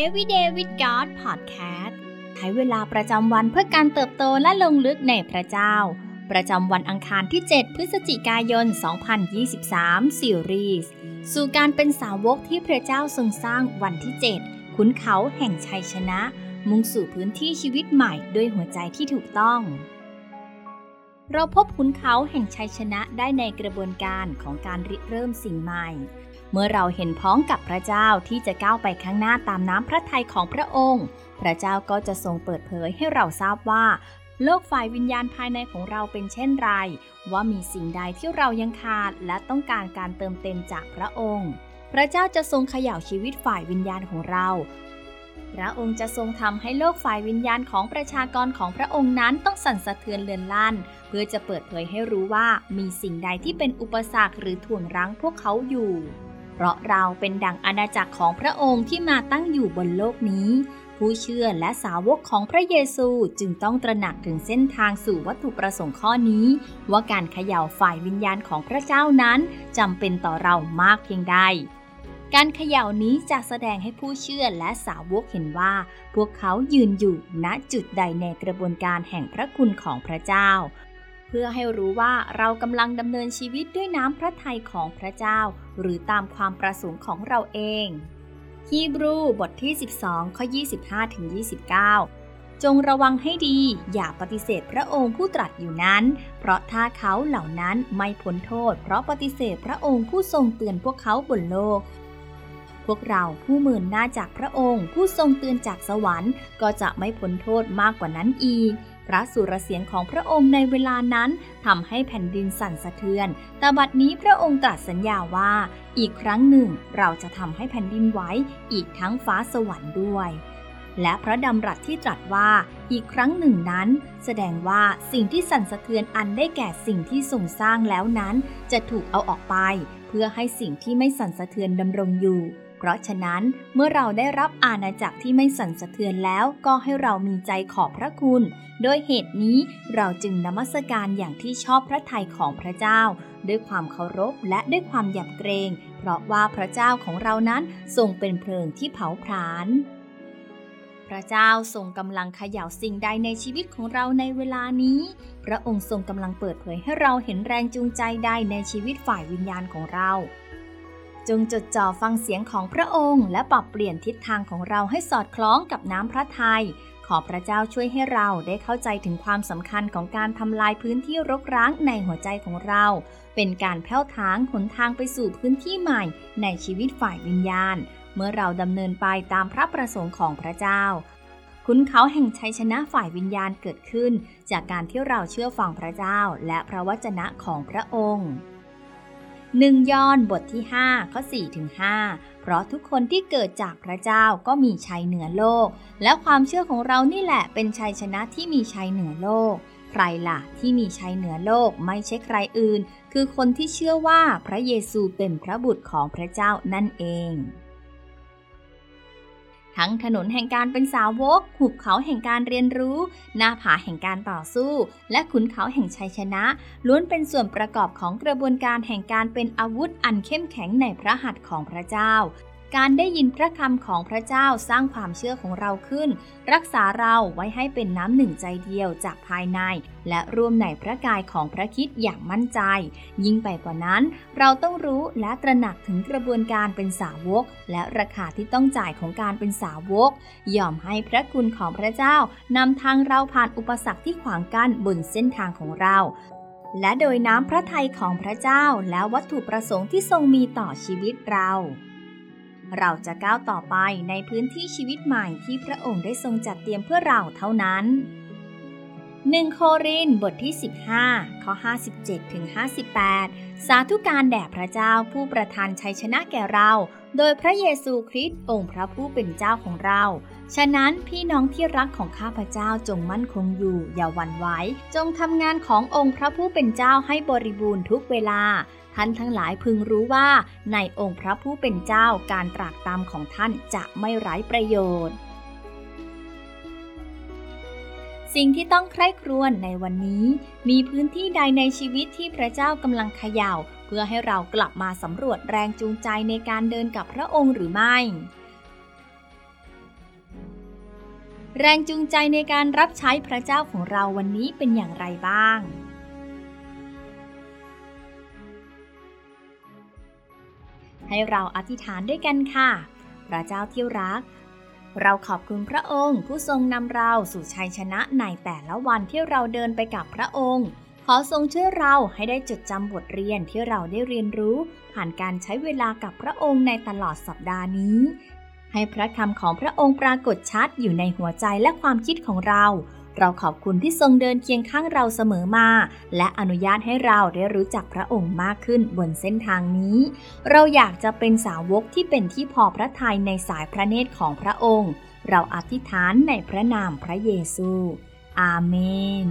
Everyday with God Podcast ใช้เวลาประจำวันเพื่อการเติบโตและลงลึกในพระเจ้า ประจำวันอังคารที่ 7 พฤศจิกายน 2023 ซีรีส์สู่การเป็นสาวกที่พระเจ้าทรงสร้างวันที่ 7 ขุนเขาแห่งชัยชนะ มุ่งสู่พื้นที่ชีวิตใหม่ด้วยหัวใจที่ถูกต้อง เราพบขุนเขาแห่งชัยชนะได้ในกระบวนการของการริเริ่มสิ่งใหม่ เมื่อเราเห็นพ้องกับพระเจ้าที่จะก้าวไปข้างหน้าตามน้ำพระทัยของพระองค์ พระเจ้าก็จะทรงเปิดเผยให้เราทราบว่า โลกฝ่ายวิญญาณภายในของเราเป็นเช่นไร ว่ามีสิ่งใดที่เรายังขาดและต้องการการเติมเต็มจากพระองค์ พระเจ้าจะทรงเขย่าชีวิตฝ่ายวิญญาณของเราพระองค์จะทรงทำให้โลกฝ่ายวิญญาณของประชากรของพระองค์นั้นต้องสั่นสะเทือนเลือนลั่น เพื่อจะเปิดเผยให้รู้ว่ามีสิ่งใดที่เป็นอุปสรรคหรือถ่วงรั้งพวกเขาอยู่ เพราะเราเป็นดั่งอาณาจักรของพระองค์ที่มาตั้งอยู่บนโลกนี้ ผู้เชื่อและสาวกของพระเยซูจึงต้องตระหนักถึงเส้นทางสู่วัตถุประสงค์ข้อนี้ ว่าการเขย่าฝ่ายวิญญาณของพระเจ้านั้นจำเป็นต่อเรามากเพียงใดการเขย่านี้จะแสดงให้ผู้เชื่อและสาวกเห็นว่า พวกเขายืนอยู่ณจุดใดในกระบวนการแห่งพระคุณของพระเจ้า พื่อให้รู้ว่าเรากำลังดำเนินชีวิตด้วยน้ำพระทัยของพระเจ้า หรือตามความประสงค์ของเราเองฮีบรูบทที่ 12 ข้อ 25 ถึง 29 จงระวังให้ดีอย่าปฏิเสธพระองค์ผู้ตรัสอยู่นั้น เพราะถ้าเขาเหล่านั้นไม่พ้นโทษ เพราะปฏิเสธพระองค์ผู้ทรงเตือนพวกเขาบนโลก พวกเราผู้หมื่นหน้าจากพระองค์ ผู้ทรงเตือนจากสวรรค์ ก็จะไม่พ้นโทษมากกว่านั้นอีก พระสุรเสียงของพระองค์ในเวลานั้นทำให้แผ่นดินสั่นสะเทือน แต่บัดนี้พระองค์ตรัสสัญญาว่า อีกครั้งหนึ่งเราจะทำให้แผ่นดินไหวอีกทั้งฟ้าสวรรค์ด้วยและพระดำรัสที่ตรัสว่าอีกครั้งหนึ่งนั้น แสดงว่าสิ่งที่สั่นสะเทือนอันได้แก่สิ่งที่ทรงสร้างแล้วนั้น จะถูกเอาออกไป เพื่อให้สิ่งที่ไม่สั่นสะเทือนดำรงอยู่ เพราะฉะนั้นเมื่อเราได้รับอาณาจักรที่ไม่สั่นสะเทือนแล้วก็ให้เรามีใจขอบพระคุณ โดยเหตุนี้เราจึงนมัสการอย่างที่ชอบพระทัยของพระเจ้า ด้วยความเคารพและด้วยความหยับเกรง เพราะว่าพระเจ้าของเรานั้นทรงเป็นเพลิงที่เผาผลาญพระเจ้าทรงกำลังเขย่าสิ่งใดในชีวิตของเราในเวลานี้ พระองค์ทรงกำลังเปิดเผยให้เราเห็นแรงจูงใจใดในชีวิตฝ่ายวิญญาณของเรา จงจดจ่อฟังเสียงของพระองค์ และปรับเปลี่ยนทิศทางของเราให้สอดคล้องกับน้ำพระทัยขอพระเจ้าช่วยให้เราได้เข้าใจถึงความสำคัญของการทำลายพื้นที่รกร้างในหัวใจของเรา เป็นการแผ้วทางหนทางไปสู่พื้นที่ใหม่ ในชีวิตฝ่ายวิญญาณ เมื่อเราดำเนินไปตามพระประสงค์ของพระเจ้า คุณเขาแห่งชัยชนะฝ่ายวิญญาณเกิดขึ้น จากการที่เราเชื่อฟังพระเจ้า และพระวจนะของพระองค์ หนึ่งยอนบทที่5ข้อ4ถึง5เพราะทุกคนที่เกิดจากพระเจ้าก็มีชัยเหนือโลก และความเชื่อของเรานี่แหละเป็นชัยชนะที่มีชัยเหนือโลก ใครล่ะที่มีชัยเหนือโลกไม่ใช่ใครอื่น คือคนที่เชื่อว่าพระเยซูเป็นพระบุตรของพระเจ้านั่นเอง ทั้งถนนแห่งการเป็นสาวก หุบเขาแห่งการเรียนรู้ หน้าผาแห่งการต่อสู้ และขุนเขาแห่งชัยชนะ ล้วนเป็นส่วนประกอบของกระบวนการแห่งการเป็นอาวุธอันเข้มแข็งในพระหัตถ์ของพระเจ้า การได้ยินพระคำของพระเจ้าสร้างความเชื่อของเราขึ้น รักษาเราไว้ให้เป็นน้ำหนึ่งใจเดียวจากภายใน และร่วมในพระกายของพระคิดอย่างมั่นใจ ยิ่งไปกว่านั้น เราต้องรู้และตระหนักถึงกระบวนการเป็นสาวก และราคาที่ต้องจ่ายของการเป็นสาวก ยอมให้พระคุณของพระเจ้านำทางเราผ่านอุปสรรคที่ขวางกั้นบนเส้นทางของเราและโดยน้ำพระทัยของพระเจ้าและวัตถุประสงค์ที่ทรงมีต่อชีวิตเรา เราจะก้าวต่อไปในพื้นที่ชีวิตใหม่ที่พระองค์ได้ทรงจัดเตรียมเพื่อเราเท่านั้น 1 โครินบทที่ 15 ข้อ 57ถึง58 สาธุการแด่พระเจ้าผู้ประทานชัยชนะแก่เรา โดยพระเยซูคริสต์องค์พระผู้เป็นเจ้าของเรา ฉะนั้นพี่น้องที่รักของข้าพเจ้าจงมั่นคงอยู่ อย่าหวั่นไหวจงทำงานขององค์พระผู้เป็นเจ้าให้บริบูรณ์ทุกเวลา ท่านทั้งหลายพึงรู้ว่า ในองค์พระผู้เป็นเจ้าการตรากตามของท่านจะไม่ไร้ประโยชน์ สิ่งที่ต้องใคร่ครวญในวันนี้ มีพื้นที่ใดในชีวิตที่พระเจ้ากำลังเขย่า เพื่อให้เรากลับมาสำรวจแรงจูงใจในการเดินกับพระองค์หรือไม่แรงจูงใจในการรับใช้พระเจ้าของเราวันนี้เป็นอย่างไรบ้าง ให้เราอธิษฐานด้วยกันค่ะ พระเจ้าที่รัก เราขอบคุณพระองค์ ผู้ทรงนำเราสู่ชัยชนะในแต่ละวันที่เราเดินไปกับพระองค์ ขอทรงช่วยเราให้ได้จดจำบทเรียนที่เราได้เรียนรู้ ผ่านการใช้เวลากับพระองค์ในตลอดสัปดาห์นี้ ให้พระคำของพระองค์ปรากฏชัดอยู่ในหัวใจและความคิดของเรา เราขอบคุณที่ทรงเดินเคียงข้างเราเสมอมา และอนุญาตให้เราได้รู้จักพระองค์มากขึ้นบนเส้นทางนี้ เราอยากจะเป็นสาวกที่เป็นที่พอพระทัยในสายพระเนตรของพระองค์ เราอธิษฐานในพระนามพระเยซู อาเมน